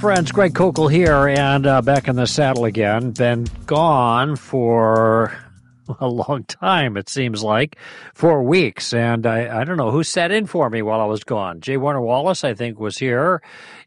friends, Greg Koukl here, and uh, back in the saddle again. Been gone for a long time, it seems like, four weeks. And I, I don't know who sat in for me while I was gone. J. Warner Wallace, I think, was here,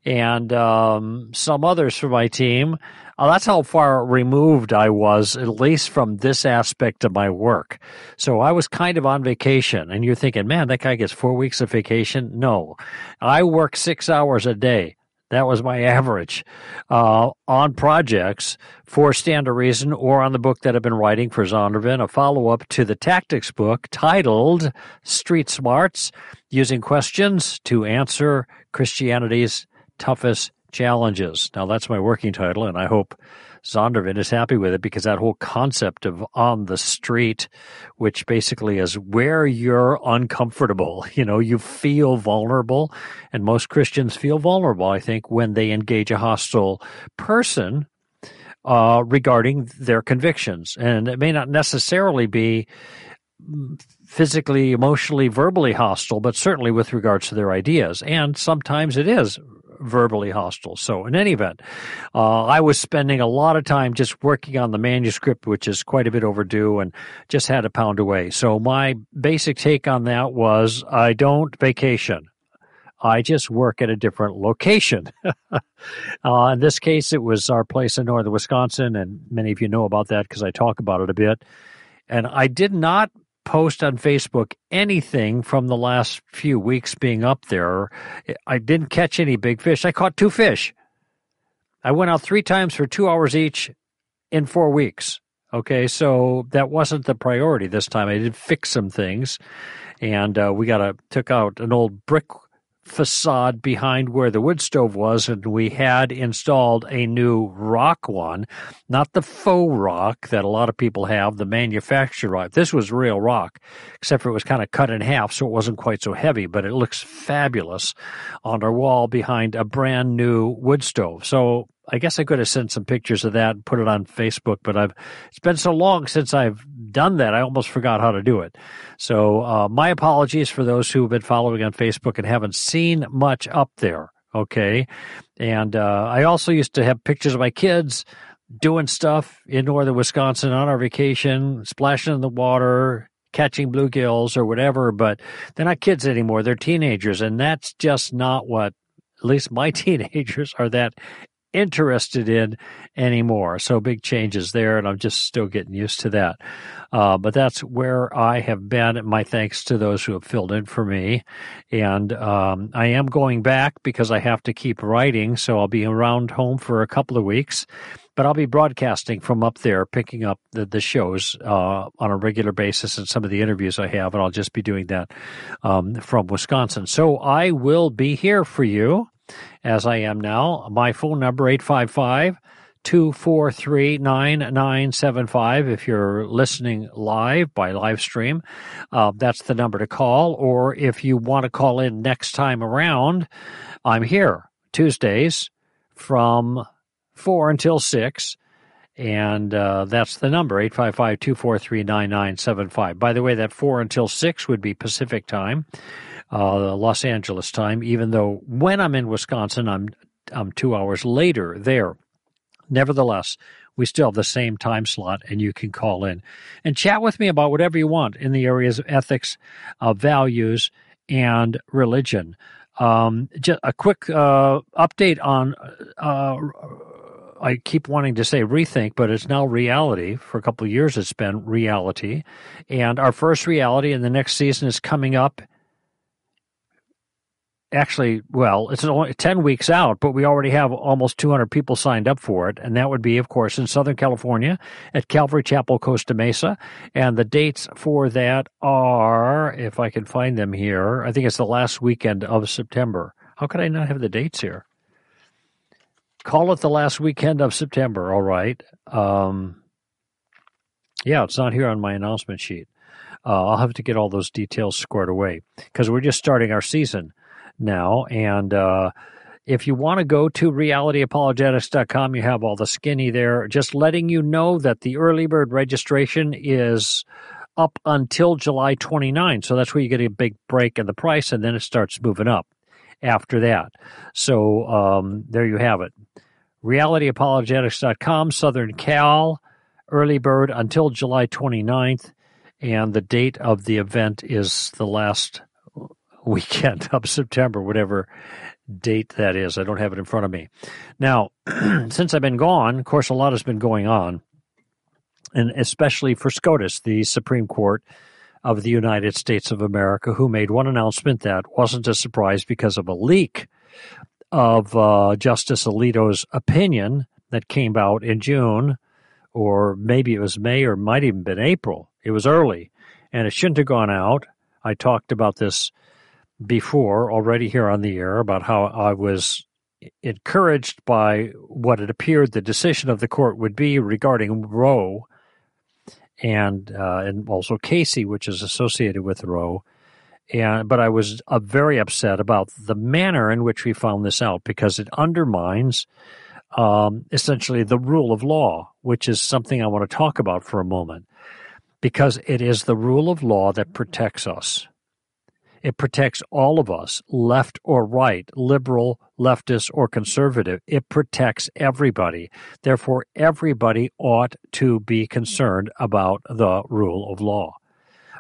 and um, some others from my team. Uh, that's how far removed I was, at least from this aspect of my work. So I was kind of on vacation, and you're thinking, man, that guy gets four weeks of vacation. No, I work six hours a day. That was my average uh, on projects for Stand to Reason or on the book that I've been writing for Zondervan, a follow up to the tactics book titled Street Smarts Using Questions to Answer Christianity's Toughest Challenges. Now, that's my working title, and I hope Zondervan is happy with it because that whole concept of on the street, which basically is where you're uncomfortable, you know, you feel vulnerable. And most Christians feel vulnerable, I think, when they engage a hostile person uh, regarding their convictions. And it may not necessarily be physically, emotionally, verbally hostile, but certainly with regards to their ideas. And sometimes it is verbally hostile. So, in any event, uh, I was spending a lot of time just working on the manuscript, which is quite a bit overdue, and just had to pound away. So, my basic take on that was I don't vacation. I just work at a different location. uh, in this case, it was our place in northern Wisconsin, and many of you know about that because I talk about it a bit. And I did not post on Facebook anything from the last few weeks being up there. I didn't catch any big fish. I caught two fish. I went out three times for two hours each in four weeks. Okay, so that wasn't the priority this time. I did fix some things, and uh, we got a took out an old brick facade behind where the wood stove was, and we had installed a new rock one, not the faux rock that a lot of people have, the manufactured rock. This was real rock, except for it was kind of cut in half, so it wasn't quite so heavy, but it looks fabulous on our wall behind a brand new wood stove. So I guess I could have sent some pictures of that and put it on Facebook, but I've it's been so long since I've done that, I almost forgot how to do it. So uh, my apologies for those who have been following on Facebook and haven't seen much up there. Okay, and uh, I also used to have pictures of my kids doing stuff in northern Wisconsin on our vacation, splashing in the water, catching bluegills or whatever. But they're not kids anymore; they're teenagers, and that's just not what at least my teenagers are that interested in anymore. So big changes there, and I'm just still getting used to that. Uh, but that's where I have been. My thanks to those who have filled in for me. And um, I am going back because I have to keep writing, so I'll be around home for a couple of weeks. But I'll be broadcasting from up there, picking up the, the shows uh, on a regular basis and some of the interviews I have, and I'll just be doing that um, from Wisconsin. So I will be here for you as I am now. My phone number, 855 243 9975. If you're listening live by live stream, uh, that's the number to call. Or if you want to call in next time around, I'm here Tuesdays from 4 until 6. And uh, that's the number, 855 243 9975. By the way, that 4 until 6 would be Pacific time uh, Los Angeles time, even though when I'm in Wisconsin, I'm I'm two hours later there. Nevertheless, we still have the same time slot, and you can call in and chat with me about whatever you want in the areas of ethics, uh, values, and religion. Um, just a quick uh, update on. Uh, I keep wanting to say rethink, but it's now reality. For a couple of years, it's been reality, and our first reality in the next season is coming up actually, well, it's only 10 weeks out, but we already have almost 200 people signed up for it. And that would be, of course, in Southern California at Calvary Chapel, Costa Mesa. And the dates for that are, if I can find them here, I think it's the last weekend of September. How could I not have the dates here? Call it the last weekend of September, all right. Um, yeah, it's not here on my announcement sheet. Uh, I'll have to get all those details squared away because we're just starting our season now. And uh, if you want to go to realityapologetics.com, you have all the skinny there. Just letting you know that the early bird registration is up until July 29. So that's where you get a big break in the price, and then it starts moving up. after that. So um, there you have it. RealityApologetics.com, Southern Cal, early bird until July 29th. And the date of the event is the last weekend of September, whatever date that is. I don't have it in front of me. Now, since I've been gone, of course, a lot has been going on, and especially for SCOTUS, the Supreme Court of the United States of America, who made one announcement that wasn't a surprise because of a leak of uh, Justice Alito's opinion that came out in June, or maybe it was May, or might even been April. It was early, and it shouldn't have gone out. I talked about this before already here on the air about how I was encouraged by what it appeared the decision of the court would be regarding Roe and uh, and also Casey, which is associated with Roe. And but I was uh, very upset about the manner in which we found this out because it undermines um, essentially the rule of law, which is something I want to talk about for a moment, because it is the rule of law that protects us. It protects all of us, left or right, liberal, leftist, or conservative. It protects everybody. Therefore, everybody ought to be concerned about the rule of law.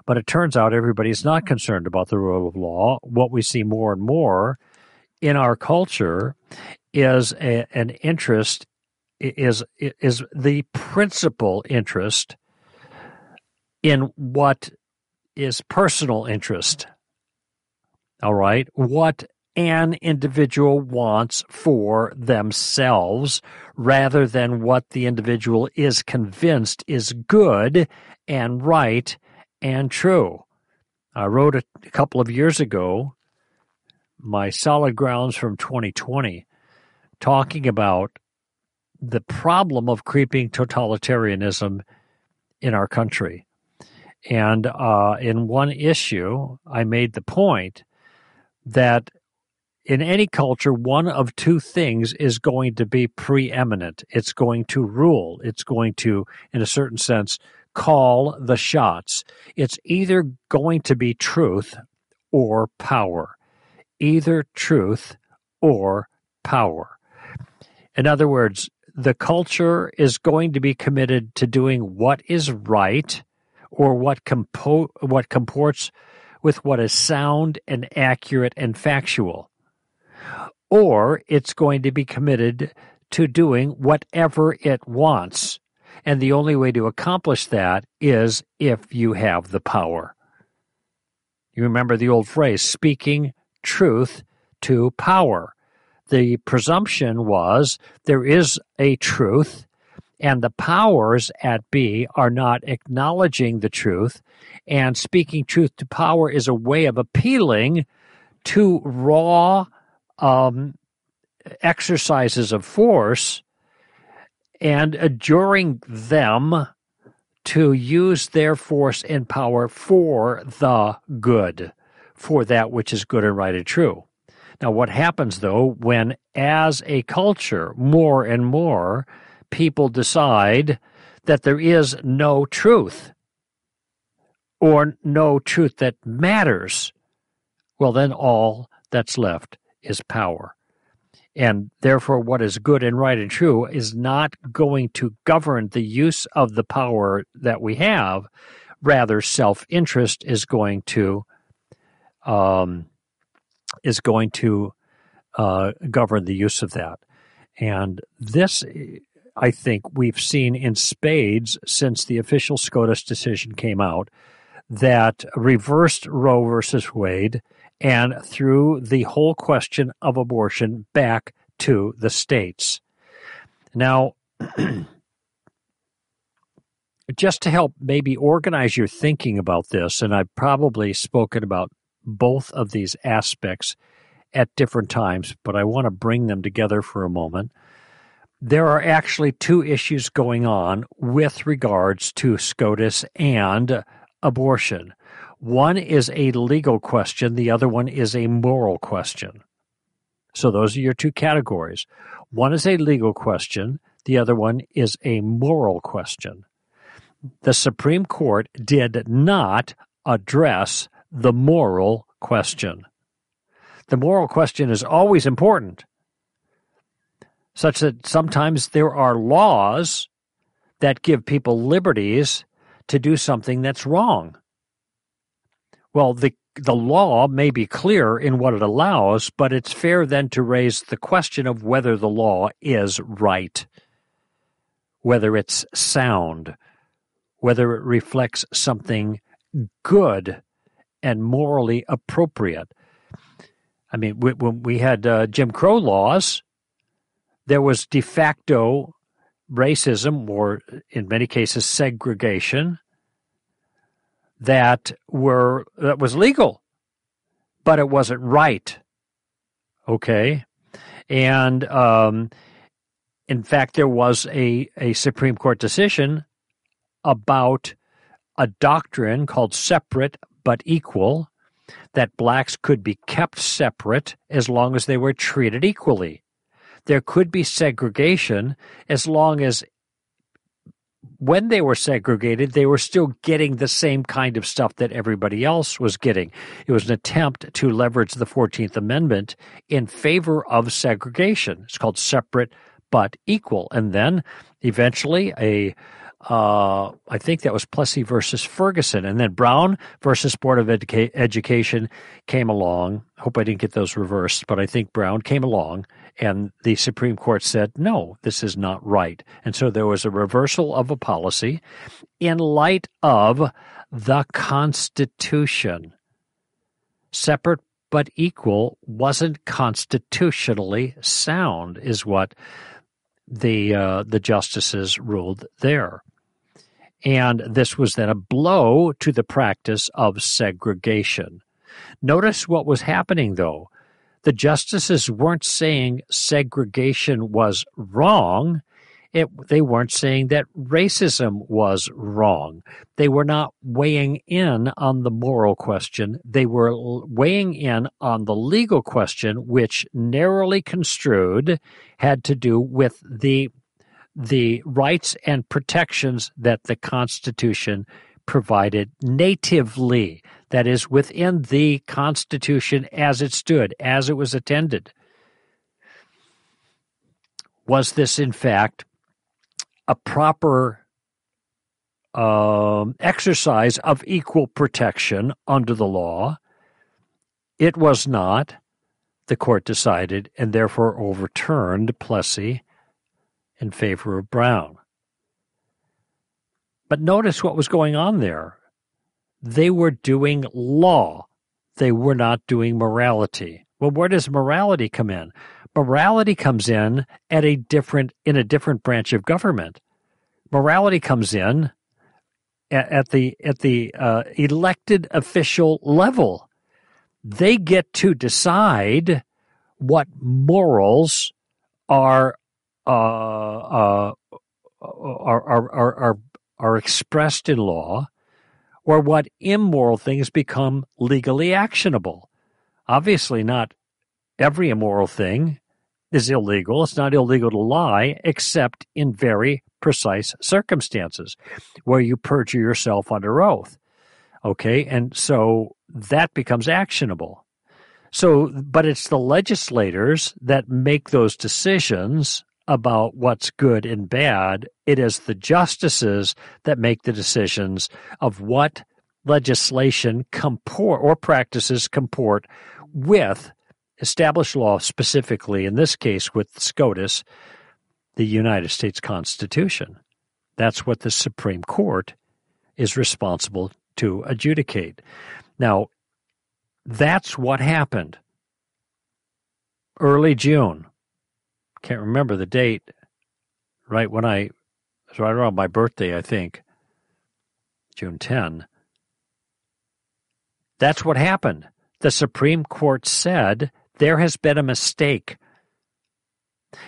But it turns out everybody's not concerned about the rule of law. What we see more and more in our culture is a, an interest is is the principal interest in what is personal interest all right, what an individual wants for themselves rather than what the individual is convinced is good and right and true. I wrote a, couple of years ago my solid grounds from 2020 talking about the problem of creeping totalitarianism in our country. And uh, in one issue, I made the point that in any culture, one of two things is going to be preeminent. It's going to rule. It's going to, in a certain sense, call the shots. It's either going to be truth or power. Either truth or power. In other words, the culture is going to be committed to doing what is right or what compo- what comports with what is sound and accurate and factual. Or it's going to be committed to doing whatever it wants. And the only way to accomplish that is if you have the power. You remember the old phrase, speaking truth to power. The presumption was there is a truth, and the powers at B are not acknowledging the truth and speaking truth to power is a way of appealing to raw um, exercises of force and adjuring them to use their force and power for the good, for that which is good and right and true. Now, what happens though when, as a culture, more and more people decide that there is no truth or no truth that matters, well, then all that's left is power. And therefore, what is good and right and true is not going to govern the use of the power that we have. Rather, self interest is going to um, is going to uh, govern the use of that. And this, I think, we've seen in spades since the official SCOTUS decision came out that reversed Roe versus Wade and threw the whole question of abortion back to the states. Now, just to help maybe organize your thinking about this, and I've probably spoken about both of these aspects at different times, but I want to bring them together for a moment. There are actually two issues going on with regards to SCOTUS and abortion. One is a legal question, the other one is a moral question. So those are your two categories. One is a legal question, the other one is a moral question. The Supreme Court did not address the moral question. the moral question is always important, such that sometimes there are laws that give people liberties to do something that's wrong. Well, the the law may be clear in what it allows, but it's fair then to raise the question of whether the law is right, whether it's sound, whether it reflects something good and morally appropriate. I mean, when we had uh, Jim Crow laws, there was de facto racism, or in many cases, segregation that were that was legal, but it wasn't right. Okay, and um, in fact, there was a a Supreme Court decision about a doctrine called separate but equal that blacks could be kept separate as long as they were treated equally. There could be segregation as long as when they were segregated, they were still getting the same kind of stuff that everybody else was getting. It was an attempt to leverage the 14th Amendment in favor of segregation. It's called separate but equal. And then eventually a uh, I think that was Plessy versus Ferguson. And then Brown versus Board of Educa- Education came along. Hope I didn't get those reversed, but I think Brown came along and the Supreme Court said, no, this is not right. And so there was a reversal of a policy in light of the Constitution. Separate but equal wasn't constitutionally sound, is what the uh, the justices ruled there. And this was then a blow to the practice of segregation. Notice what was happening, though. The justices weren't saying segregation was wrong. It, they weren't saying that racism was wrong. They were not weighing in on the moral question. They were weighing in on the legal question, which narrowly construed had to do with the the rights and protections that the Constitution provided natively, that is, within the Constitution as it stood, as it was attended. Was this, in fact, a proper um, exercise of equal protection under the law? It was not, the court decided, and therefore overturned Plessy in favor of Brown. But notice what was going on there. They were doing law, they were not doing morality. Well, where does morality come in? Morality comes in at a different in a different branch of government. Morality comes in at, at the at the uh, elected official level. They get to decide what morals are uh, uh, are, are, are, are are expressed in law or what immoral things become legally actionable. Obviously, not every immoral thing is illegal. It's not illegal to lie, except in very precise circumstances where you perjure yourself under oath. Okay, and so that becomes actionable. So, but it's the legislators that make those decisions about what's good and bad. It is the justices that make the decisions of what legislation comport or practices comport with established law, specifically in this case with SCOTUS, the United States Constitution. That's what the Supreme Court is responsible to adjudicate. Now, that's what happened. Early June, can't remember the date. Right when I, was right around my birthday, I think, June 10. That's what happened. The Supreme Court said there has been a mistake.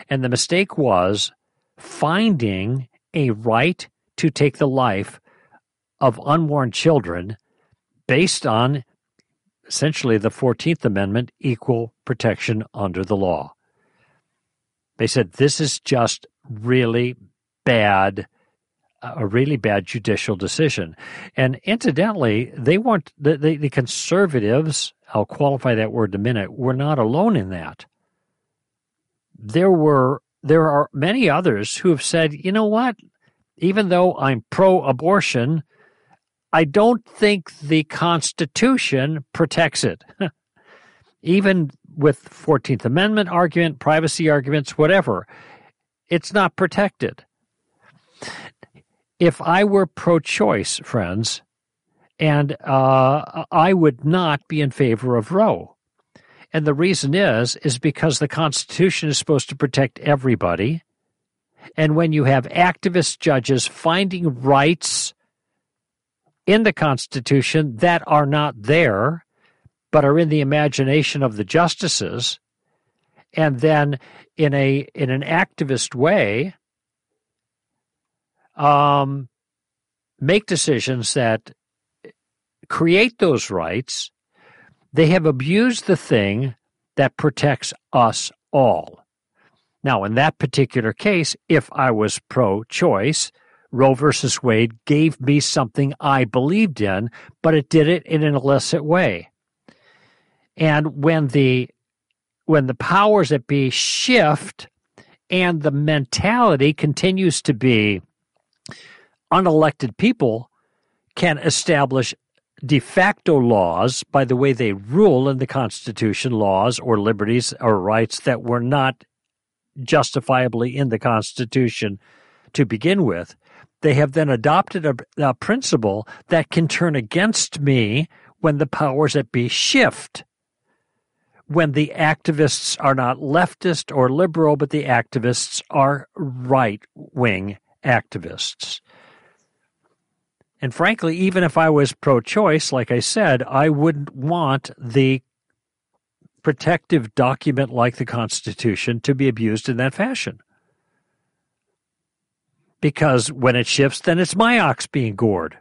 And the mistake was finding a right to take the life of unborn children based on essentially the 14th Amendment, equal protection under the law. They said this is just really bad, a really bad judicial decision. And incidentally, they weren't the, the, the conservatives I'll qualify that word in a minute, were not alone in that. There were there are many others who have said, you know what? Even though I'm pro abortion, I don't think the Constitution protects it. Even with 14th Amendment argument, privacy arguments, whatever, it's not protected. If I were pro choice, friends, and uh, I would not be in favor of Roe. And the reason is, is because the Constitution is supposed to protect everybody. And when you have activist judges finding rights in the Constitution that are not there, but are in the imagination of the justices, and then in a in an activist way, um, make decisions that create those rights, they have abused the thing that protects us all. Now, in that particular case, if I was pro choice, Roe versus Wade gave me something I believed in, but it did it in an illicit way. And when the when the powers that be shift and the mentality continues to be unelected people can establish de facto laws by the way they rule in the Constitution, laws or liberties or rights that were not justifiably in the Constitution to begin with. They have then adopted a, a principle that can turn against me when the powers that be shift. When the activists are not leftist or liberal, but the activists are right wing activists. And frankly, even if I was pro choice, like I said, I wouldn't want the protective document like the Constitution to be abused in that fashion. Because when it shifts, then it's my ox being gored.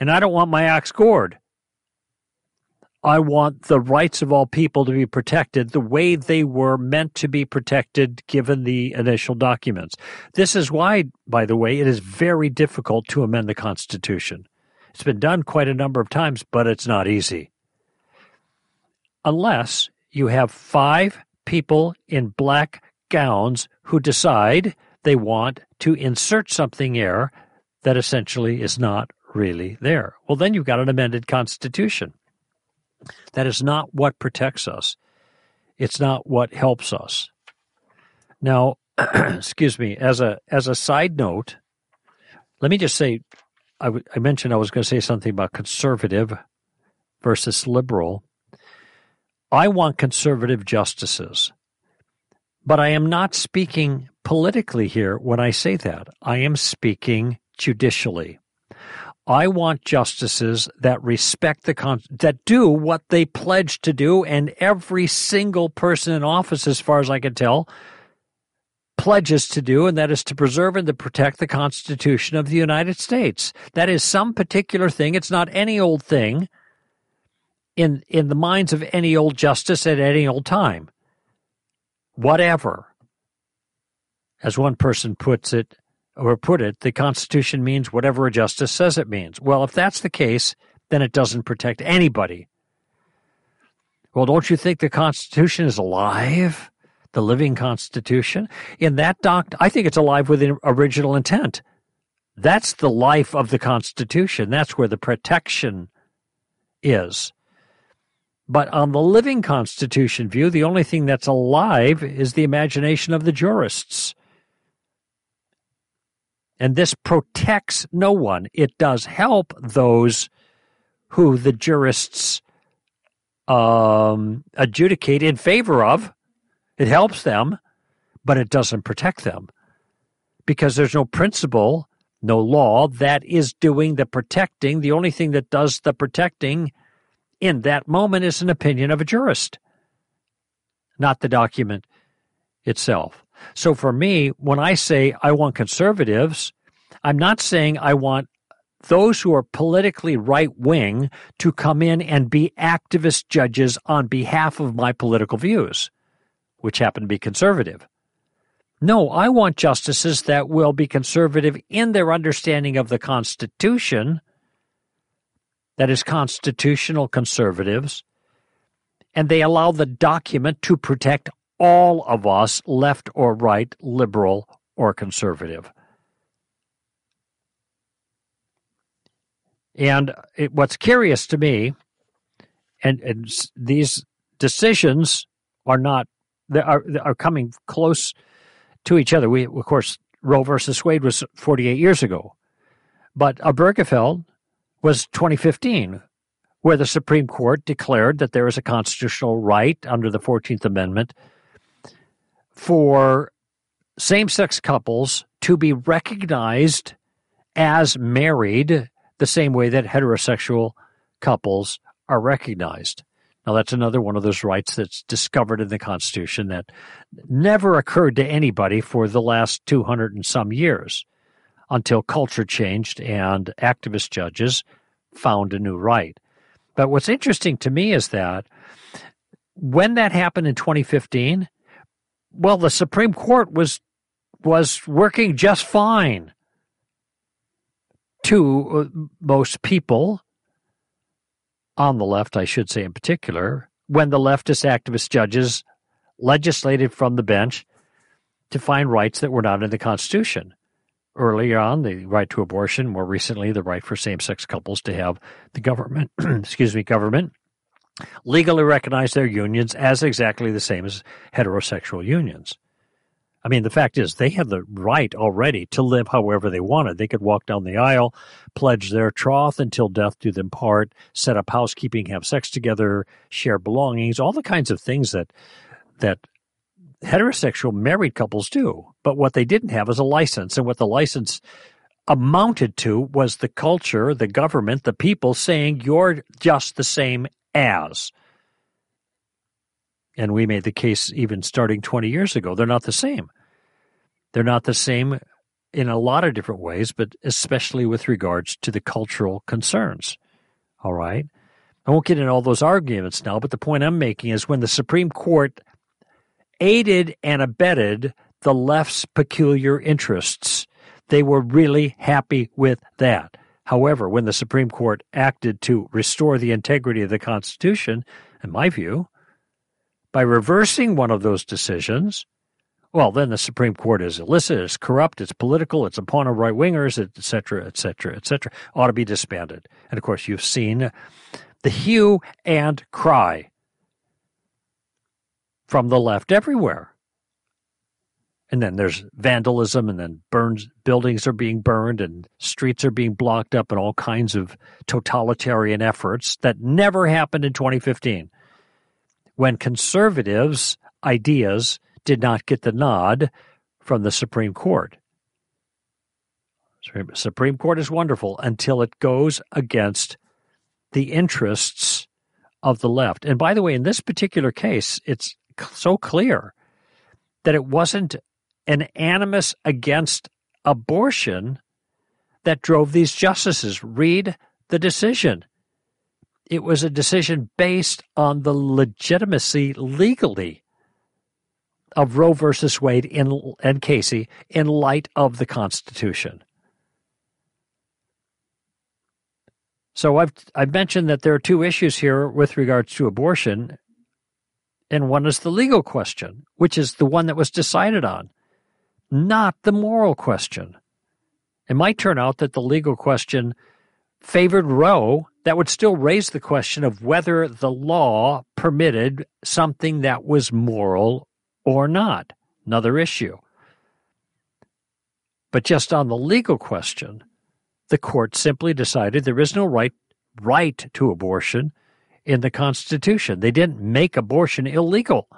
And I don't want my ox gored. I want the rights of all people to be protected the way they were meant to be protected given the initial documents. This is why, by the way, it is very difficult to amend the Constitution. It's been done quite a number of times, but it's not easy. Unless you have five people in black gowns who decide they want to insert something there that essentially is not really there. Well, then you've got an amended Constitution. That is not what protects us. It's not what helps us. Now, excuse me, as a as a side note, let me just say I, w- I mentioned I was going to say something about conservative versus liberal. I want conservative justices. But I am not speaking politically here when I say that. I am speaking judicially. I want justices that respect the con- that do what they pledge to do, and every single person in office, as far as I can tell, pledges to do, and that is to preserve and to protect the Constitution of the United States. That is some particular thing. It's not any old thing in in the minds of any old justice at any old time. Whatever. As one person puts it, or put it, the Constitution means whatever a justice says it means. Well, if that's the case, then it doesn't protect anybody. Well, don't you think the Constitution is alive? The living Constitution? In that doc, I think it's alive with original intent. That's the life of the Constitution. That's where the protection is. But on the living Constitution view, the only thing that's alive is the imagination of the jurists. And this protects no one. It does help those who the jurists um, adjudicate in favor of. It helps them, but it doesn't protect them because there's no principle, no law that is doing the protecting. The only thing that does the protecting in that moment is an opinion of a jurist, not the document itself. So for me, when I say I want conservatives, I'm not saying I want those who are politically right wing to come in and be activist judges on behalf of my political views, which happen to be conservative. No, I want justices that will be conservative in their understanding of the Constitution that is constitutional conservatives, and they allow the document to protect all of us, left or right, liberal or conservative. And it, what's curious to me, and, and these decisions are not they are are coming close to each other. We of course Roe versus Wade was 48 years ago, but Obergefell was 2015, where the Supreme Court declared that there is a constitutional right under the 14th Amendment for same sex couples to be recognized as married the same way that heterosexual couples are recognized. Now, that's another one of those rights that's discovered in the Constitution that never occurred to anybody for the last 200 and some years until culture changed and activist judges found a new right. But what's interesting to me is that when that happened in 2015, well, the Supreme Court was was working just fine to uh, most people on the left, I should say in particular, when the leftist activist judges legislated from the bench to find rights that were not in the Constitution. Earlier on, the right to abortion, more recently, the right for same sex couples to have the government, excuse me, government legally recognize their unions as exactly the same as heterosexual unions. I mean, the fact is, they have the right already to live however they wanted. They could walk down the aisle, pledge their troth until death do them part, set up housekeeping, have sex together, share belongings, all the kinds of things that that heterosexual married couples do. But what they didn't have is a license, and what the license amounted to was the culture, the government, the people saying you're just the same as. And we made the case even starting 20 years ago. They're not the same. They're not the same in a lot of different ways, but especially with regards to the cultural concerns. All right. I won't get into all those arguments now, but the point I'm making is when the Supreme Court aided and abetted the left's peculiar interests, they were really happy with that. However, when the Supreme Court acted to restore the integrity of the Constitution, in my view, by reversing one of those decisions, well, then the Supreme Court is illicit, it's corrupt, it's political, it's a pawn of right wingers, etc., etc., etc., ought to be disbanded. And of course, you've seen the hue and cry from the left everywhere. And then there's vandalism, and then burns buildings are being burned, and streets are being blocked up, and all kinds of totalitarian efforts that never happened in 2015 when conservatives' ideas did not get the nod from the Supreme Court. Supreme Court is wonderful until it goes against the interests of the left. And by the way, in this particular case, it's so clear that it wasn't an animus against abortion that drove these justices. Read the decision it was a decision based on the legitimacy legally of Roe versus Wade in, and Casey in light of the Constitution. So I've I've mentioned that there are two issues here with regards to abortion, and one is the legal question, which is the one that was decided on, not the moral question. It might turn out that the legal question favored Roe that would still raise the question of whether the law permitted something that was moral or not. Another issue. But just on the legal question, the court simply decided there is no right right to abortion in the Constitution. They didn't make abortion illegal.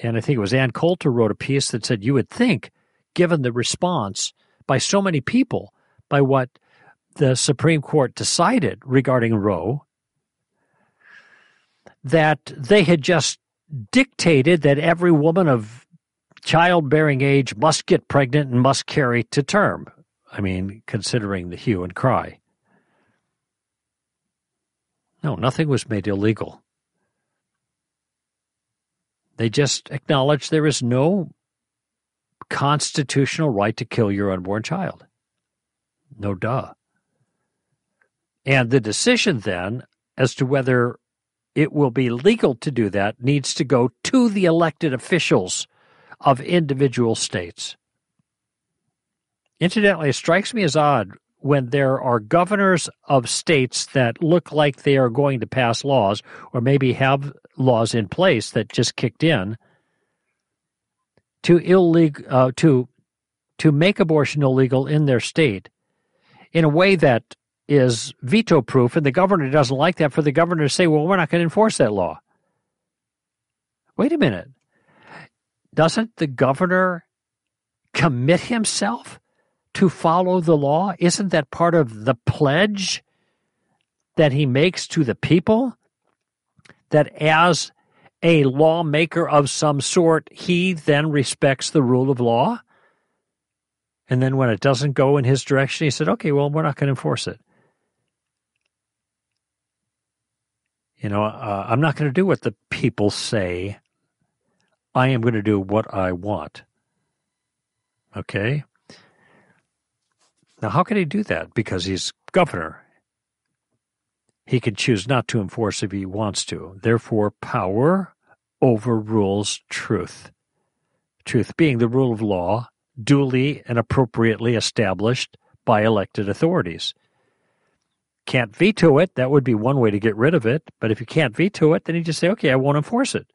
And I think it was Ann Coulter wrote a piece that said you would think, given the response by so many people, by what the Supreme Court decided regarding Roe that they had just dictated that every woman of childbearing age must get pregnant and must carry to term. I mean, considering the hue and cry. No, nothing was made illegal. They just acknowledge there is no constitutional right to kill your unborn child. No duh. And the decision then as to whether it will be legal to do that needs to go to the elected officials of individual states. Incidentally, it strikes me as odd when there are governors of states that look like they are going to pass laws or maybe have laws in place that just kicked in to illegal uh, to to make abortion illegal in their state in a way that is veto proof and the governor doesn't like that for the governor to say well we're not going to enforce that law. Wait a minute. Doesn't the governor commit himself to follow the law? Isn't that part of the pledge that he makes to the people? That as a lawmaker of some sort, he then respects the rule of law? And then when it doesn't go in his direction, he said, okay, well, we're not going to enforce it. You know, uh, I'm not going to do what the people say. I am going to do what I want. Okay? Now, how can he do that? Because he's governor. He can choose not to enforce if he wants to. Therefore, power overrules truth. Truth being the rule of law, duly and appropriately established by elected authorities. Can't veto it. That would be one way to get rid of it. But if you can't veto it, then you just say, okay, I won't enforce it.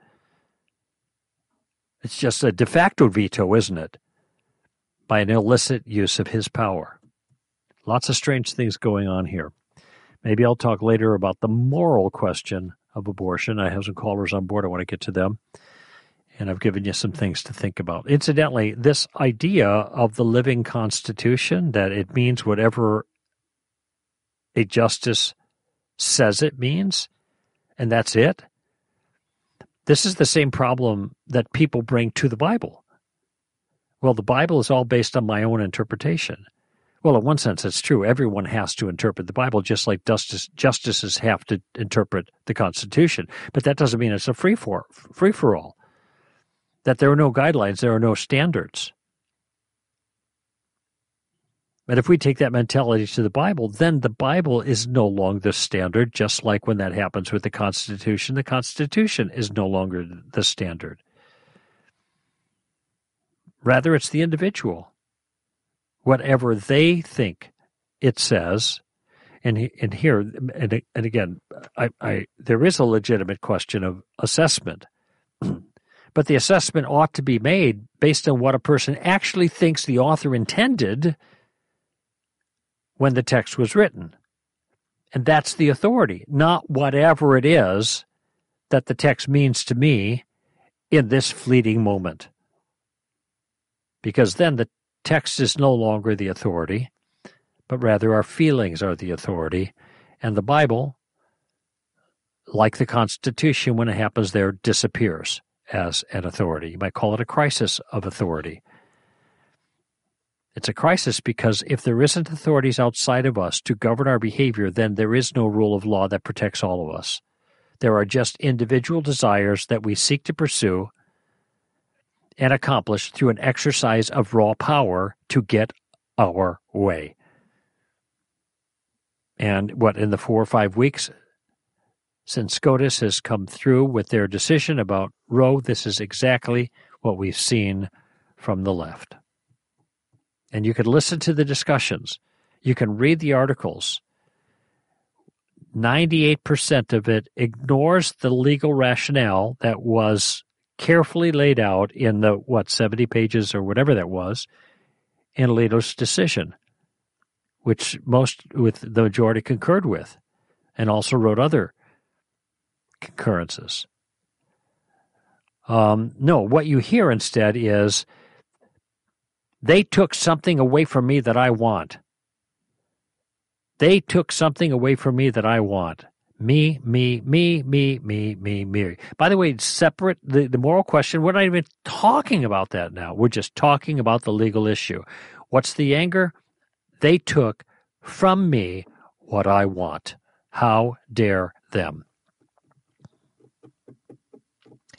It's just a de facto veto, isn't it? By an illicit use of his power. Lots of strange things going on here. Maybe I'll talk later about the moral question of abortion. I have some callers on board. I want to get to them. And I've given you some things to think about. Incidentally, this idea of the living constitution, that it means whatever a justice says it means, and that's it. This is the same problem that people bring to the Bible. Well, the Bible is all based on my own interpretation. Well, in one sense, it's true. Everyone has to interpret the Bible, just like justice, justices have to interpret the Constitution. But that doesn't mean it's a free for free for all. That there are no guidelines, there are no standards. But if we take that mentality to the Bible, then the Bible is no longer the standard, just like when that happens with the Constitution. The Constitution is no longer the standard. Rather, it's the individual whatever they think it says. And, and here, and, and again, I, I, there is a legitimate question of assessment. but the assessment ought to be made based on what a person actually thinks the author intended when the text was written. And that's the authority, not whatever it is that the text means to me in this fleeting moment. Because then the Text is no longer the authority, but rather our feelings are the authority. And the Bible, like the Constitution, when it happens there, disappears as an authority. You might call it a crisis of authority. It's a crisis because if there isn't authorities outside of us to govern our behavior, then there is no rule of law that protects all of us. There are just individual desires that we seek to pursue and accomplished through an exercise of raw power to get our way. And what, in the four or five weeks since SCOTUS has come through with their decision about Roe, this is exactly what we've seen from the left. And you can listen to the discussions, you can read the articles. 98% of it ignores the legal rationale that was carefully laid out in the what 70 pages or whatever that was in Alito's decision, which most with the majority concurred with, and also wrote other concurrences. Um, no, what you hear instead is they took something away from me that I want. They took something away from me that I want. Me, me, me, me, me, me, me. By the way, separate the, the moral question, we're not even talking about that now. We're just talking about the legal issue. What's the anger? They took from me what I want. How dare them?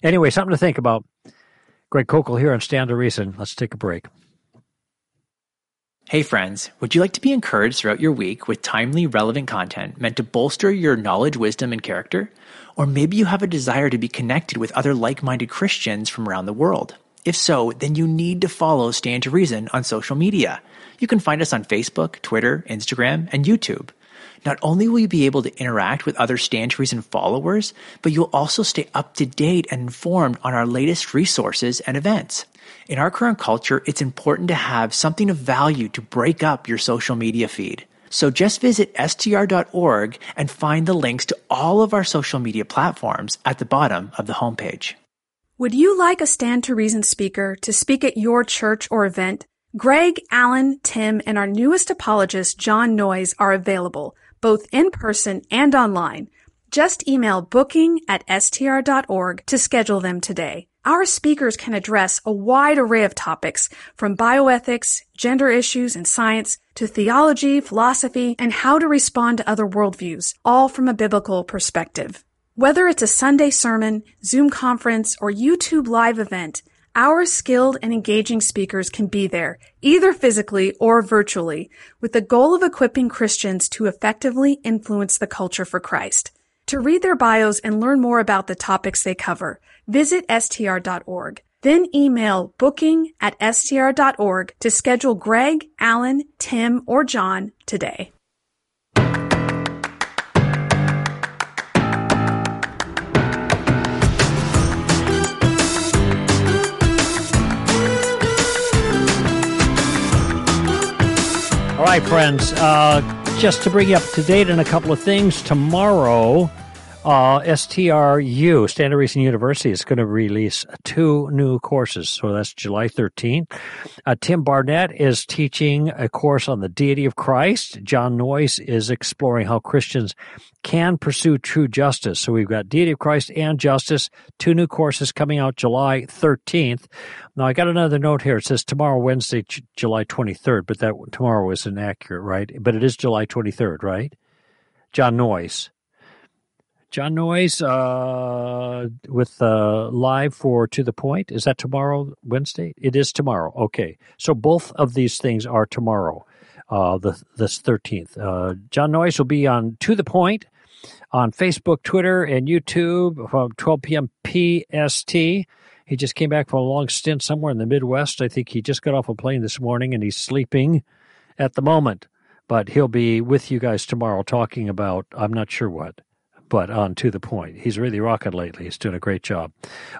Anyway, something to think about. Greg Koukl here on Stand to Reason. Let's take a break. Hey friends, would you like to be encouraged throughout your week with timely, relevant content meant to bolster your knowledge, wisdom, and character? Or maybe you have a desire to be connected with other like-minded Christians from around the world. If so, then you need to follow Stand to Reason on social media. You can find us on Facebook, Twitter, Instagram, and YouTube. Not only will you be able to interact with other Stand to Reason followers, but you'll also stay up to date and informed on our latest resources and events. In our current culture, it's important to have something of value to break up your social media feed. So just visit str.org and find the links to all of our social media platforms at the bottom of the homepage. Would you like a Stand to Reason speaker to speak at your church or event? Greg, Alan, Tim, and our newest apologist, Jon Noyes, are available, both in person and online. Just email booking at str.org to schedule them today. Our speakers can address a wide array of topics from bioethics, gender issues and science to theology, philosophy, and how to respond to other worldviews, all from a biblical perspective. Whether it's a Sunday sermon, Zoom conference, or YouTube live event, our skilled and engaging speakers can be there, either physically or virtually, with the goal of equipping Christians to effectively influence the culture for Christ. To read their bios and learn more about the topics they cover, visit str.org. Then email booking at str.org to schedule Greg, Alan, Tim, or Jon today. Right, friends. Uh, just to bring you up to date on a couple of things, tomorrow uh, STRU, Stand to Reason University, is going to release two new courses. So that's July 13th. Uh, Tim Barnett is teaching a course on the deity of Christ. Jon Noyes is exploring how Christians can pursue true justice. So we've got deity of Christ and justice, two new courses coming out July 13th. Now I got another note here. It says tomorrow, Wednesday, J- July 23rd, but that tomorrow is inaccurate, right? But it is July 23rd, right? Jon Noyes. Jon Noyes uh, with uh, live for To the Point. Is that tomorrow, Wednesday? It is tomorrow. Okay. So both of these things are tomorrow, uh, the this 13th. Uh, Jon Noyes will be on To the Point on Facebook, Twitter, and YouTube from 12 p.m. PST. He just came back from a long stint somewhere in the Midwest. I think he just got off a plane this morning and he's sleeping at the moment. But he'll be with you guys tomorrow talking about, I'm not sure what but on to the point. He's really rocking lately. He's doing a great job.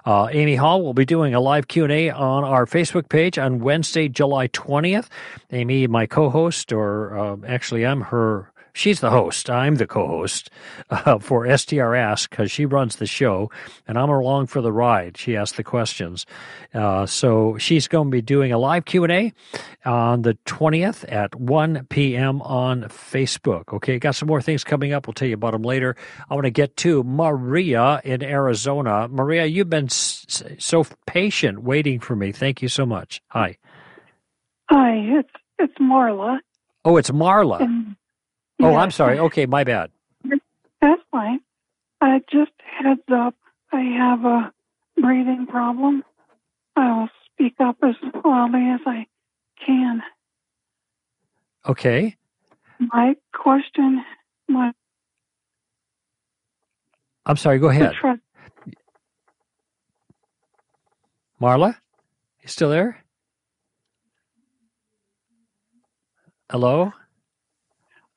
Uh, Amy Hall will be doing a live Q&A on our Facebook page on Wednesday, July 20th. Amy, my co-host, or uh, actually I'm her She's the host. I'm the co-host uh, for STR Ask because she runs the show, and I'm along for the ride. She asks the questions, uh, so she's going to be doing a live Q and A on the 20th at 1 p.m. on Facebook. Okay, got some more things coming up. We'll tell you about them later. I want to get to Maria in Arizona. Maria, you've been so patient waiting for me. Thank you so much. Hi. Hi, it's it's Marla. Oh, it's Marla. And Oh. I'm sorry. Okay, my bad. That's fine. I just heads up. I have a breathing problem. I'll speak up as loudly as I can. Okay. My question, my I'm sorry. Go ahead. trust. Marla? You still there? Hello?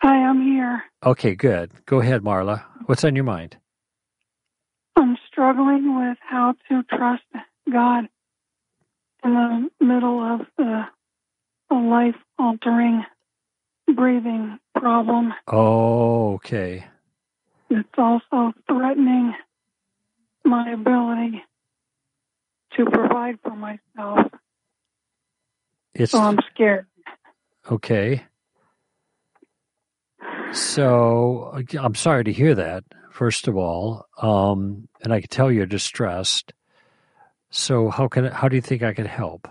I am here. Okay, good. Go ahead, Marla. What's on your mind? I'm struggling with how to trust God in the middle of the life altering breathing problem. Oh, okay. It's also threatening my ability to provide for myself. It's So I'm scared. okay. So I'm sorry to hear that, first of all. Um, and I can tell you're distressed. So how can how do you think I can help?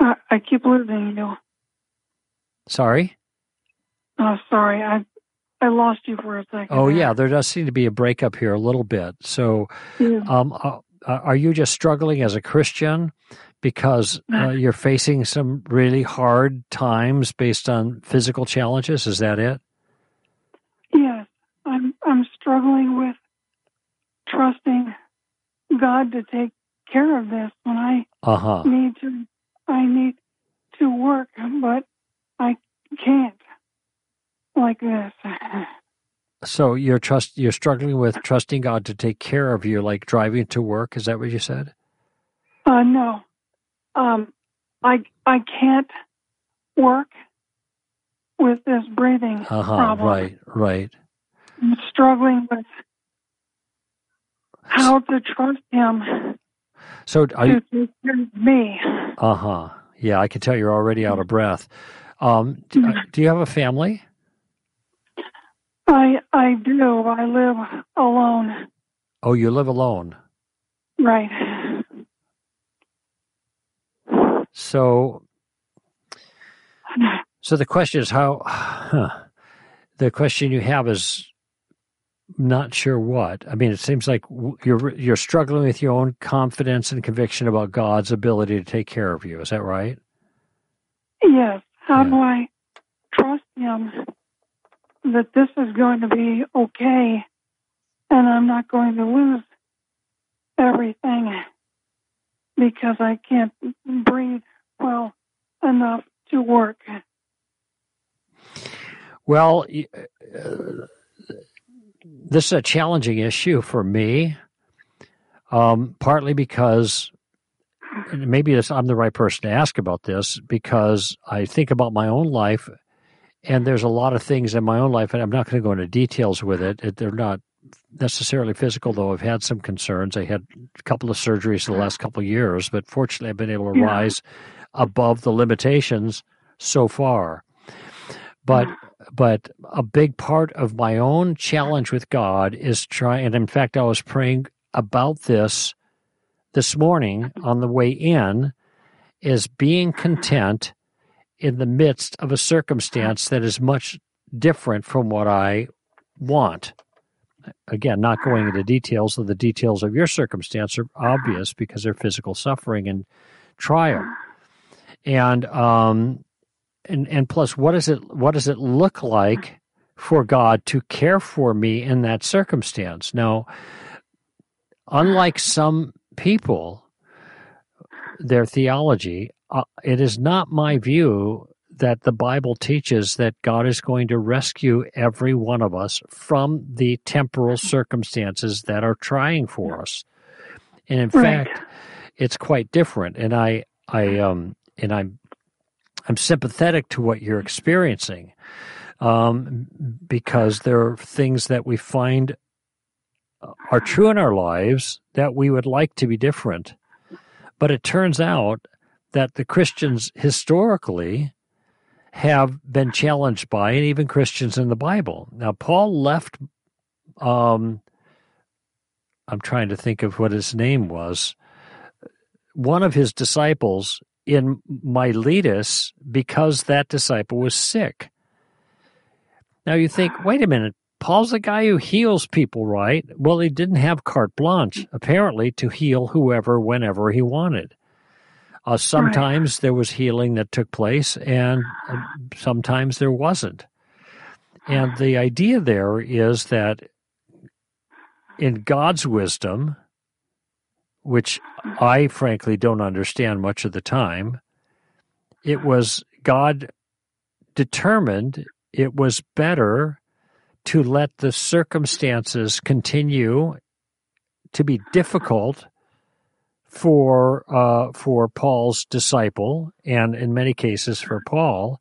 I, I keep losing you. Sorry? Oh, sorry. I I lost you for a second. Oh yeah, there does seem to be a breakup here a little bit. So Yeah. Um, uh, are you just struggling as a Christian because uh, you're facing some really hard times based on physical challenges? Is that it? Yes, I'm I'm struggling with trusting God to take care of this when I uh-huh. need to I need to work, but I can't like this. So you're trust you're struggling with trusting God to take care of you, like driving to work. Is that what you said? Uh, no, um, I I can't work with this breathing uh-huh, problem. Right, right. I'm struggling with how to trust Him so are to you, of me. uh huh. Yeah, I can tell you're already out of breath. Um, do, uh, do you have a family? I I do. I live alone. Oh, you live alone. Right. So, so the question is how. Huh, the question you have is not sure what. I mean, it seems like you're you're struggling with your own confidence and conviction about God's ability to take care of you. Is that right? Yes. How Yeah. do I trust Him that this is going to be okay and I'm not going to lose everything because I can't breathe well enough to work? Well, uh, this is a challenging issue for me, um, partly because maybe I'm the right person to ask about this because I think about my own life, and there's a lot of things in my own life, and I'm not going to go into details with it. it. They're not necessarily physical, though. I've had some concerns. I had a couple of surgeries in the last couple of years, but fortunately, I've been able to Yeah. rise above the limitations so far. But but a big part of my own challenge with God is trying. And in fact, I was praying about this this morning on the way in. Is being content in the midst of a circumstance that is much different from what I want. Again, not going into details, so the details of your circumstance are obvious because they're physical suffering and trial. And um, and and plus, what does it what does it look like for God to care for me in that circumstance? Now, unlike some people, their theology, uh, it is not my view that the Bible teaches that God is going to rescue every one of us from the temporal circumstances that are trying for us. And in Right. fact, it's quite different. And I, I, um, and I'm, I'm sympathetic to what you're experiencing, um, because there are things that we find are true in our lives that we would like to be different. But it turns out that the Christians historically have been challenged by, and even Christians in the Bible. Now, Paul left, um, I'm trying to think of what his name was, one of his disciples in Miletus because that disciple was sick. Now you think, wait a minute, Paul's the guy who heals people, right? Well, he didn't have carte blanche, apparently, to heal whoever, whenever he wanted. Uh, sometimes there was healing that took place, and uh, sometimes there wasn't. And the idea there is that in God's wisdom, which I frankly don't understand much of the time, it was God determined it was better to let the circumstances continue to be difficult for uh, for Paul's disciple, and in many cases for Paul,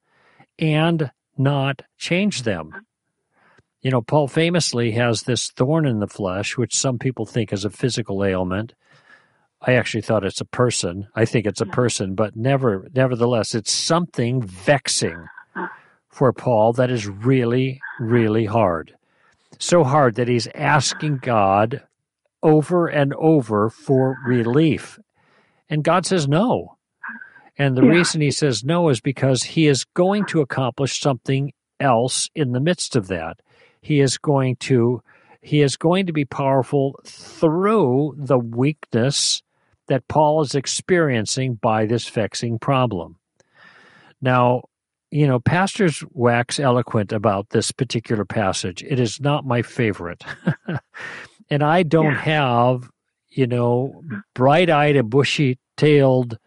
and not change them. You know, Paul famously has this thorn in the flesh, which some people think is a physical ailment. I actually thought it's a person. I think it's a person, but never, nevertheless, it's something vexing for Paul that is really, really hard. So hard that he's asking God over and over for relief. And God says no. And the Yeah. reason he says no is because he is going to accomplish something else in the midst of that. He is going to he is going to be powerful through the weakness that Paul is experiencing by this vexing problem. Now, you know, pastors wax eloquent about this particular passage. It is not my favorite. and I don't yeah. have, you know, bright eyed and bushy tailed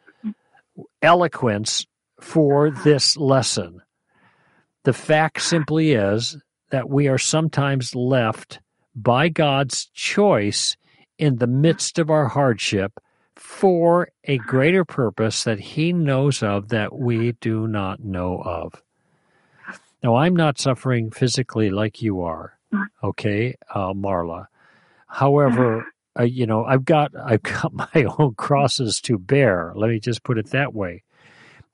eloquence for this lesson. The fact simply is that we are sometimes left by God's choice in the midst of our hardship for a greater purpose that He knows of that we do not know of. Now, I'm not suffering physically like you are, okay, uh, Marla. However, uh, you know, I've got I've got my own crosses to bear. Let me just put it that way.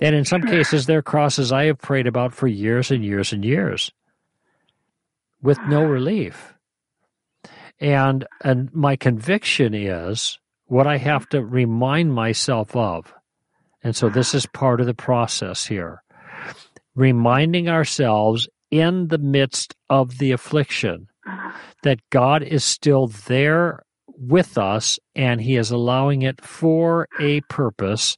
And in some cases, they're crosses I have prayed about for years and years and years with no relief. And and my conviction is what I have to remind myself of. And so this is part of the process here. Reminding ourselves in the midst of the affliction that God is still there with us and he is allowing it for a purpose,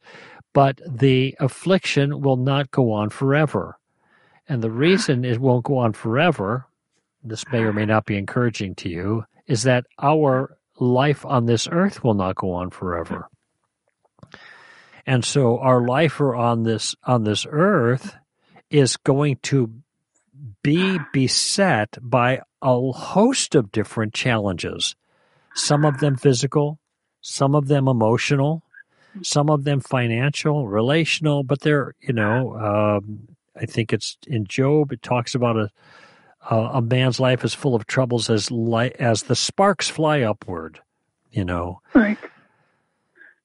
but the affliction will not go on forever. And the reason it won't go on forever, this may or may not be encouraging to you, is that our life on this earth will not go on forever. And so our life on this on this earth is going to be beset by a host of different challenges. Some of them physical, some of them emotional, some of them financial, relational, but they're, you know, um, I think it's in Job, it talks about a, a man's life is full of troubles as li- as the sparks fly upward, you know. Right.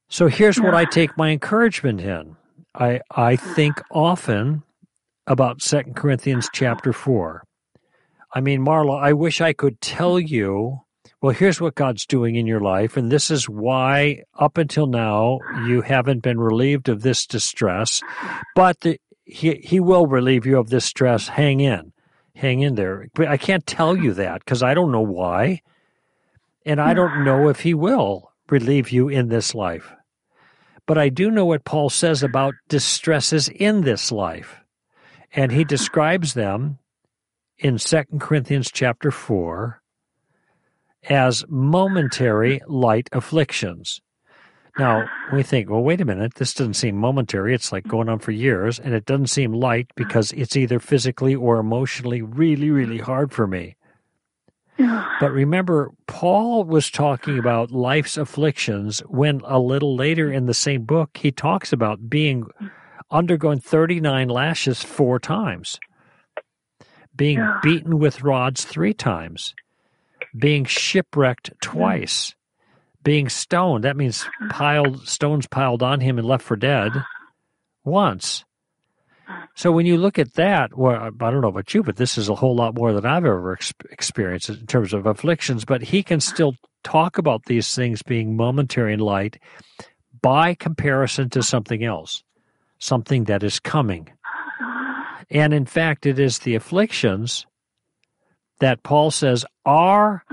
So here's yeah. what I take my encouragement in. I I think often about Second Corinthians chapter 4. I mean, Marla, I wish I could tell you, well, here's what God's doing in your life, and this is why up until now you haven't been relieved of this distress, but the, he, he will relieve you of this stress. Hang in hang in there. But I can't tell you that because I don't know why. And I don't know if he will relieve you in this life. But I do know what Paul says about distresses in this life. And he describes them in 2 Corinthians chapter 4 as momentary light afflictions. Now, we think, well, wait a minute, this doesn't seem momentary. It's like going on for years, and it doesn't seem light because it's either physically or emotionally really, really hard for me. But remember, Paul was talking about life's afflictions when a little later in the same book, he talks about being undergoing 39 lashes four times, being beaten with rods three times, being shipwrecked hmm. twice being stoned. That means piled stones piled on him and left for dead once. So when you look at that, well, I don't know about you, but this is a whole lot more than I've ever ex- experienced in terms of afflictions. But he can still talk about these things being momentary and light by comparison to something else, something that is coming. And in fact, it is the afflictions that Paul says are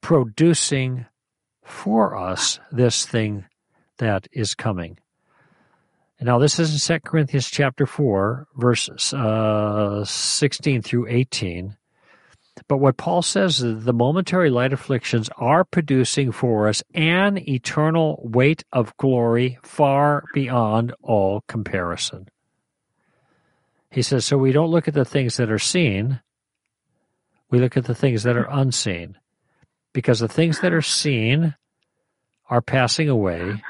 producing for us this thing that is coming. Now this is in 2 Corinthians chapter 4, verses uh, 16 through 18. But what Paul says is the momentary light afflictions are producing for us an eternal weight of glory far beyond all comparison. He says, so we don't look at the things that are seen, we look at the things that are unseen because the things that are seen are passing away,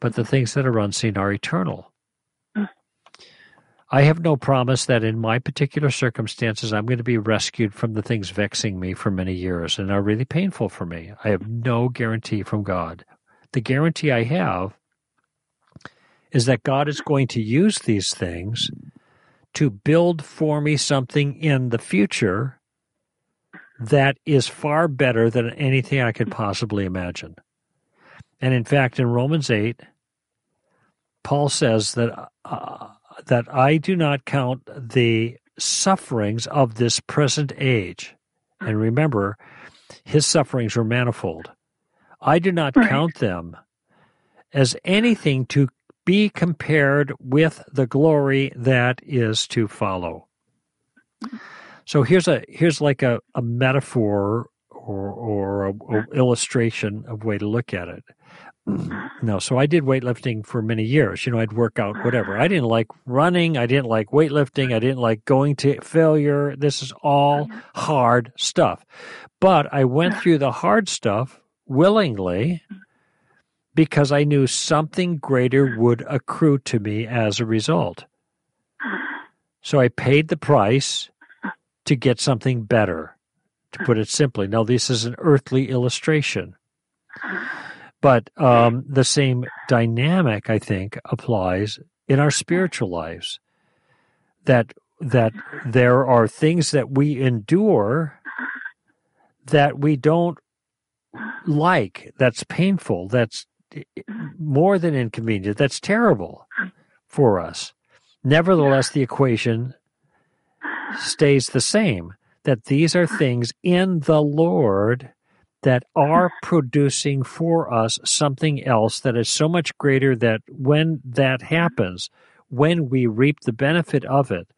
but the things that are unseen are eternal. I have no promise that in my particular circumstances I'm going to be rescued from the things vexing me for many years and are really painful for me. I have no guarantee from God. The guarantee I have is that God is going to use these things to build for me something in the future that is far better than anything I could possibly imagine. And in fact, in Romans 8, Paul says that, uh, that I do not count the sufferings of this present age. And remember, his sufferings were manifold. I do not Right. count them as anything to be compared with the glory that is to follow. So here's a here's like a, a metaphor or or a, a illustration of way to look at it. Mm-hmm. No, so I did weightlifting for many years. You know, I'd work out whatever. I didn't like running. I didn't like weightlifting. I didn't like going to failure. This is all hard stuff. But I went through the hard stuff willingly mm. because I knew something greater would accrue to me as a result. So I paid the price to get something better, to put it simply. Now, this is an earthly illustration. But um, the same dynamic, I think, applies in our spiritual lives. That that there are things that we endure that we don't like. That's painful. That's more than inconvenient. That's terrible for us. Nevertheless, the equation stays the same. That these are things in the Lord that are producing for us something else that is so much greater that when that happens, when we reap the benefit of it,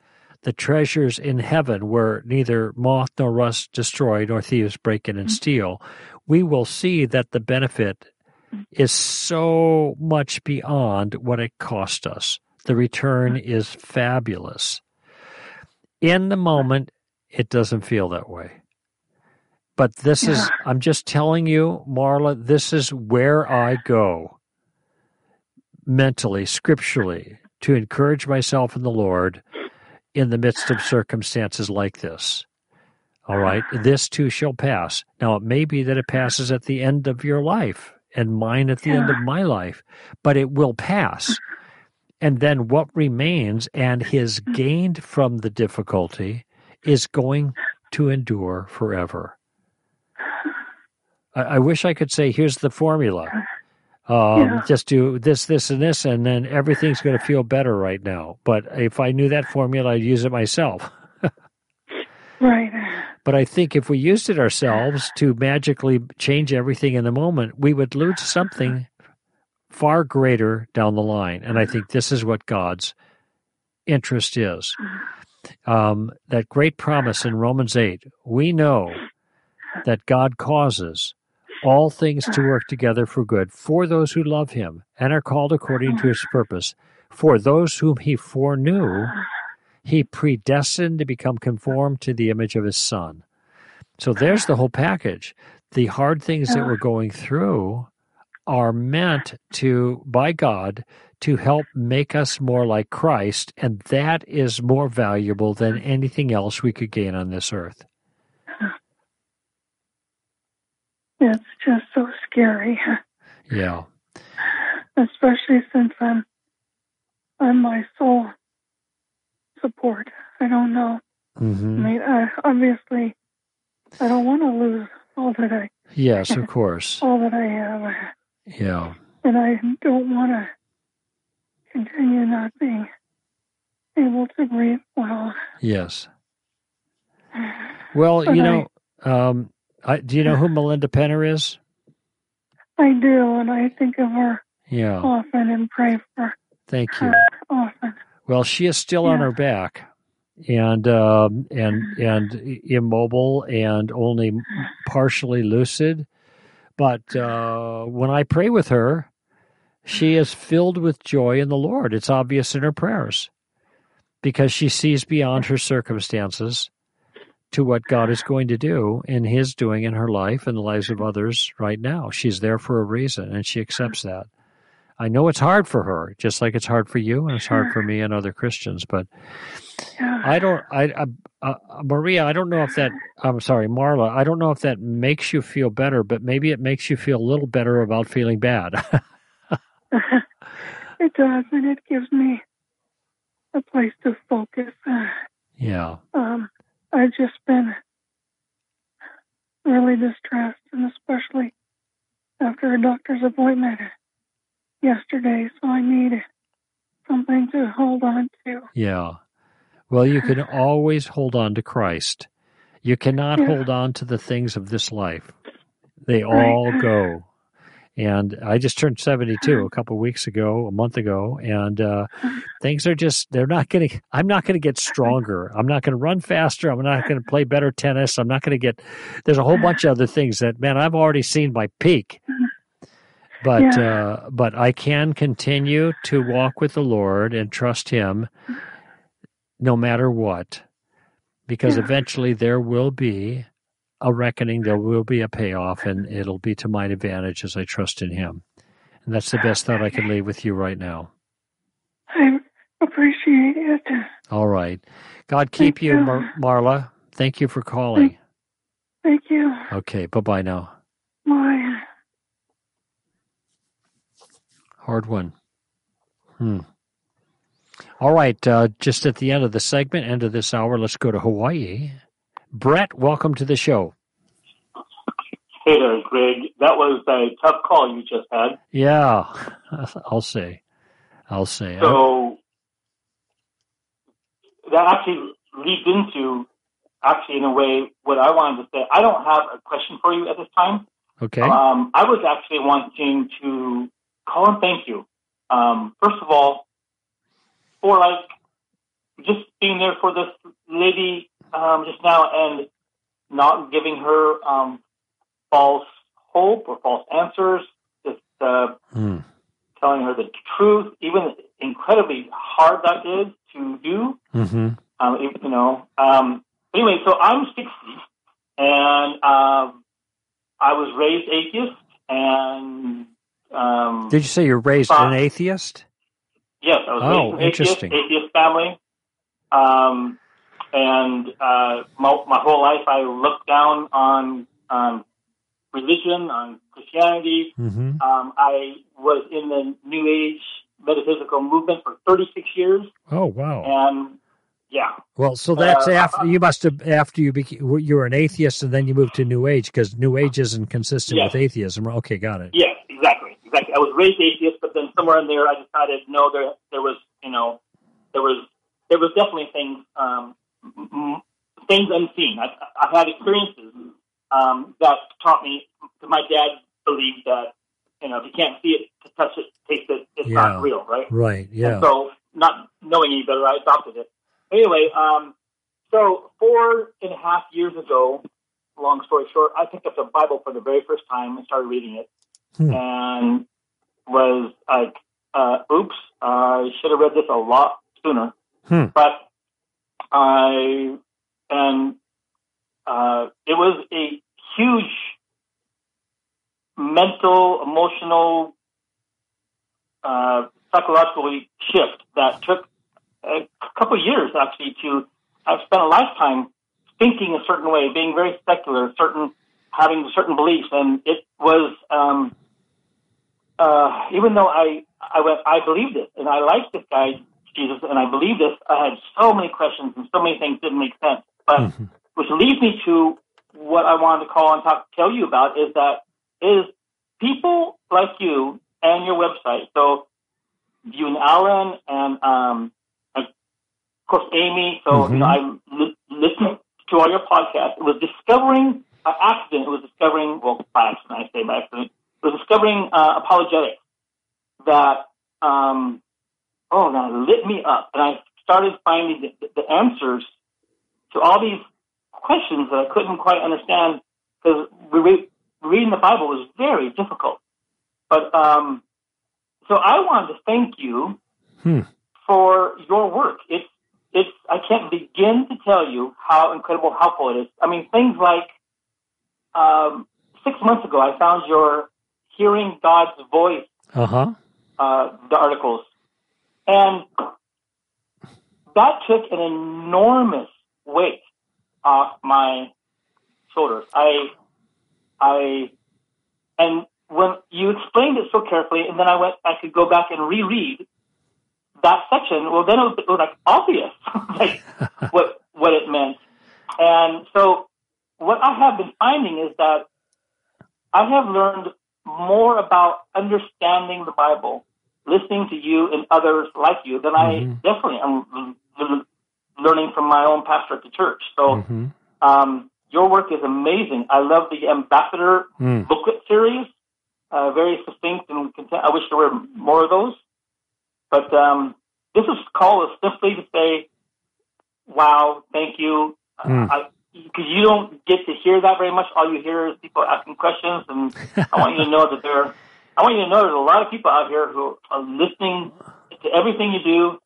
the treasures in heaven where neither moth nor rust destroy nor thieves break in and mm-hmm. steal, we will see that the benefit is so much beyond what it cost us. The return mm-hmm. is fabulous. In the moment, it doesn't feel that way. But this is, I'm just telling you, Marla, this is where I go mentally, scripturally, to encourage myself in the Lord in the midst of circumstances like this. All right, this too shall pass. Now, it may be that it passes at the end of your life and mine at the end of my life, but it will pass. And then what remains and is gained from the difficulty is going to endure forever. I, I wish I could say, here's the formula. Um, Yeah. Just do this, this, and this, and then everything's going to feel better right now. But if I knew that formula, I'd use it myself. Right. But I think if we used it ourselves to magically change everything in the moment, we would lose something far greater down the line. And I think this is what God's interest is. Um, that great promise in Romans 8 we know that God causes all things to work together for good for those who love him and are called according to his purpose. For those whom he foreknew, he predestined to become conformed to the image of his son. So there's the whole package. The hard things that we're going through are meant to, by God, to help make us more like Christ, and that is more valuable than anything else we could gain on this earth. It's just so scary, Yeah. especially since I'm I'm my sole support. I don't know. I hmm mean, I, obviously, I don't want to lose all that I Yes, of course. all that I have, Yeah. and I don't want to continue not being able to breathe well. Yes. Well, But you I- know, um, I, do you know who Melinda Penner is? I do, and I think of her Yeah. often and pray for Thank you. often. Well, she is still on her back, and um, and and immobile and only partially lucid. But uh, when I pray with her, she is filled with joy in the Lord. It's obvious in her prayers because she sees beyond her circumstances to what God is going to do in His doing in her life and the lives of others right now. She's there for a reason, and she accepts that. I know it's hard for her, just like it's hard for you and it's hard for me and other Christians. But I don't, I, I uh, Maria, I don't know if that. I'm sorry, Marla. I don't know if that makes you feel better, but maybe it makes you feel a little better about feeling bad. it does, and it gives me a place to focus. yeah, Um, I've just been really distressed, and especially after a doctor's appointment yesterday, so I need something to hold on to. yeah. Well, you can always hold on to Christ. You cannot Yeah. hold on to the things of this life. They all go. And I just turned 72 uh-huh. a couple of weeks ago, a month ago, and uh, uh-huh. things are just, they're not getting, I'm not going to get stronger. I'm not going to run faster. I'm not going to play better tennis. I'm not going to get, there's a whole bunch of other things that, man, I've already seen my peak. Uh-huh. But, Yeah. uh, but I can continue to walk with the Lord and trust Him no matter what, because Yeah. eventually there will be a reckoning, there will be a payoff, and it'll be to my advantage as I trust in Him. And that's the best thought I can leave with you right now. I appreciate it. All right. God keep Thank you, you. Mar- Marla. Thank you for calling. Thank you. Okay. Bye bye now. Bye. Hard one. Hmm. All right. Uh, just at the end of the segment, end of this hour, let's go to Hawaii. Brett, welcome to the show. Hey there, Greg. That was a tough call you just had. Yeah, I'll say. I'll say. So that actually leads into, actually, in a way, what I wanted to say. I don't have a question for you at this time. okay. Um, I was actually wanting to and thank you. Um, first of all, for like just being there for this lady um, just now and not giving her um, false hope or false answers. Just uh, Hmm. telling her the truth, even incredibly hard that is to do. Mm-hmm. Um, you know. Um, anyway, so I'm 60, and um, I was raised atheist, and um, Did you say you're raised Uh, an atheist? yes, I was Oh, raised an atheist, interesting. atheist family, um, and uh, my, my whole life I looked down on on religion, on Christianity. Mm-hmm. Um, I was in the New Age metaphysical movement for 36 years, Oh wow. and yeah, Well, so that's Uh, after you must have after you became you were an atheist and then you moved to New Age because New Age isn't consistent Yes. with atheism. Okay, got it. yes, exactly, exactly. I was raised atheist, but then somewhere in there, I decided no, there there was you know there was there was definitely things um, things unseen. I, I had experiences um, that taught me. My dad believed that you know if you can't see it, to touch it, taste it, it's Yeah. not real, right? Right. Yeah. And so, not knowing any better, I adopted it. Anyway, um, so four and a half years ago, long story short, I picked up the Bible for the very first time and started reading it, Hmm. and was like, uh, "Oops, I should have read this a lot sooner." Hmm. But I and uh, it was a huge mental, emotional, uh, psychological shift that took a couple of years actually to. I've spent a lifetime thinking a certain way, being very secular, certain having certain beliefs, and it was um, uh, even though I I went I believed it and I liked this guy Jesus and I believed this, I had so many questions and so many things didn't make sense. But Mhm. which leads me to what I wanted to call and talk tell you about is that is people like you and your website. So you and Alan and um, of course Amy. So Mhm. you know I li- listened to all your podcasts. It was discovering by accident. It was discovering well by accident. I say by accident. Was discovering uh, apologetics that um, oh that lit me up, and I started finding the, the answers to all these questions that I couldn't quite understand because re- reading the Bible was very difficult. But um, so I wanted to thank you Hmm. for your work. It's it's I can't begin to tell you how incredible helpful it is. I mean things like um, six months ago I found your hearing God's voice Uh huh. uh, the articles, and that took an enormous weight off my shoulders. I, I, and when you explained it so carefully, and then I went, I could go back and reread that section. Well, then it was, it was like obvious, like what what it meant. And so, what I have been finding is that I have learned more about understanding the Bible, listening to you and others like you, than I Mhm. definitely am learning from my own pastor at the church. So, hmm um, your work is amazing. I love the ambassador Mm. booklet series. Uh, very succinct and content. I wish there were more of those. But um, this is call is simply to say, "Wow, thank you," Mm. Because you don't get to hear that very much. All you hear is people asking questions, and I want you to know that there. I want you to know there's a lot of people out here who are listening to everything you do,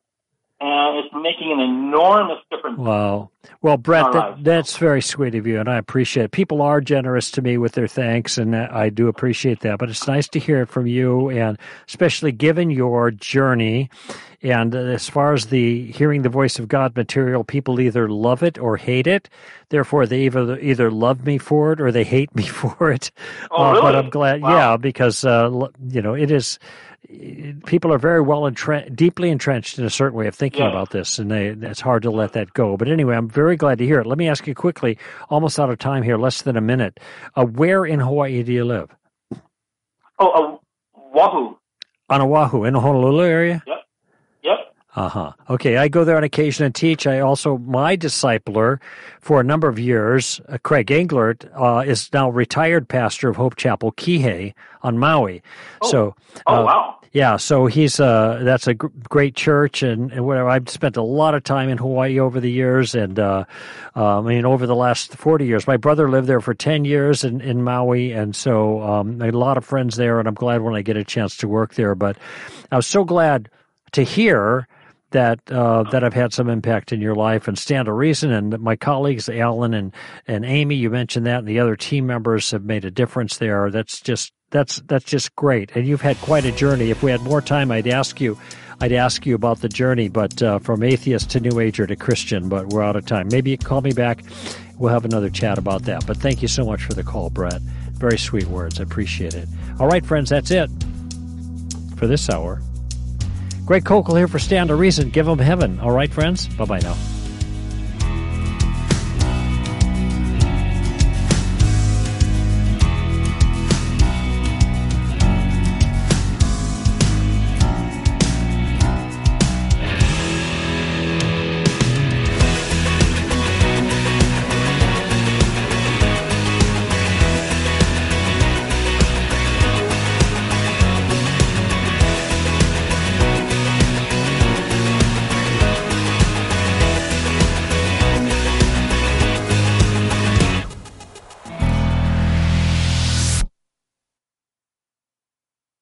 and it's making an enormous difference. Wow. Well, Brett, that, that's very sweet of you, and I appreciate it. People are generous to me with their thanks, and I do appreciate that. But it's nice to hear it from you, and especially given your journey. And as far as the hearing the voice of God material, people either love it or hate it. Therefore, they either either love me for it or they hate me for it. Oh, Uh, But really? I'm glad, Wow. yeah, because uh, you know it is. People are very well entrenched, deeply entrenched in a certain way of thinking Yeah. about this, and they, it's hard to let that go. But anyway, I'm very glad to hear it. Let me ask you quickly, almost out of time here, less than a minute. Uh, where in Hawaii do you live? Oh, uh, Wahoo. On Oahu, in the Honolulu area? Yep. Uh huh. Okay, I go there on occasion and teach. I also, my discipler for a number of years, uh, Craig Englert, uh, is now retired pastor of Hope Chapel Kihei on Maui. So, Oh, uh, wow. yeah, so he's uh that's a gr- great church and, and whatever. I've spent a lot of time in Hawaii over the years, and uh, uh, I mean over the last forty years. My brother lived there for ten years in, in Maui, and so um, I had a lot of friends there, and I'm glad when I get a chance to work there. But I was so glad to hear that uh, that I've had some impact in your life and stand to reason. And my colleagues, Alan and and Amy, you mentioned that, and the other team members have made a difference there. That's just that's that's just great. And you've had quite a journey. If we had more time, I'd ask you. I'd ask you about the journey, but uh, from atheist to New Ager to Christian, but we're out of time. Maybe you call me back. We'll have another chat about that. But thank you so much for the call, Brett. Very sweet words. I appreciate it. All right, friends, that's it for this hour. Greg Koukl here for Stand to Reason. Give them heaven. All right, friends? Bye bye now.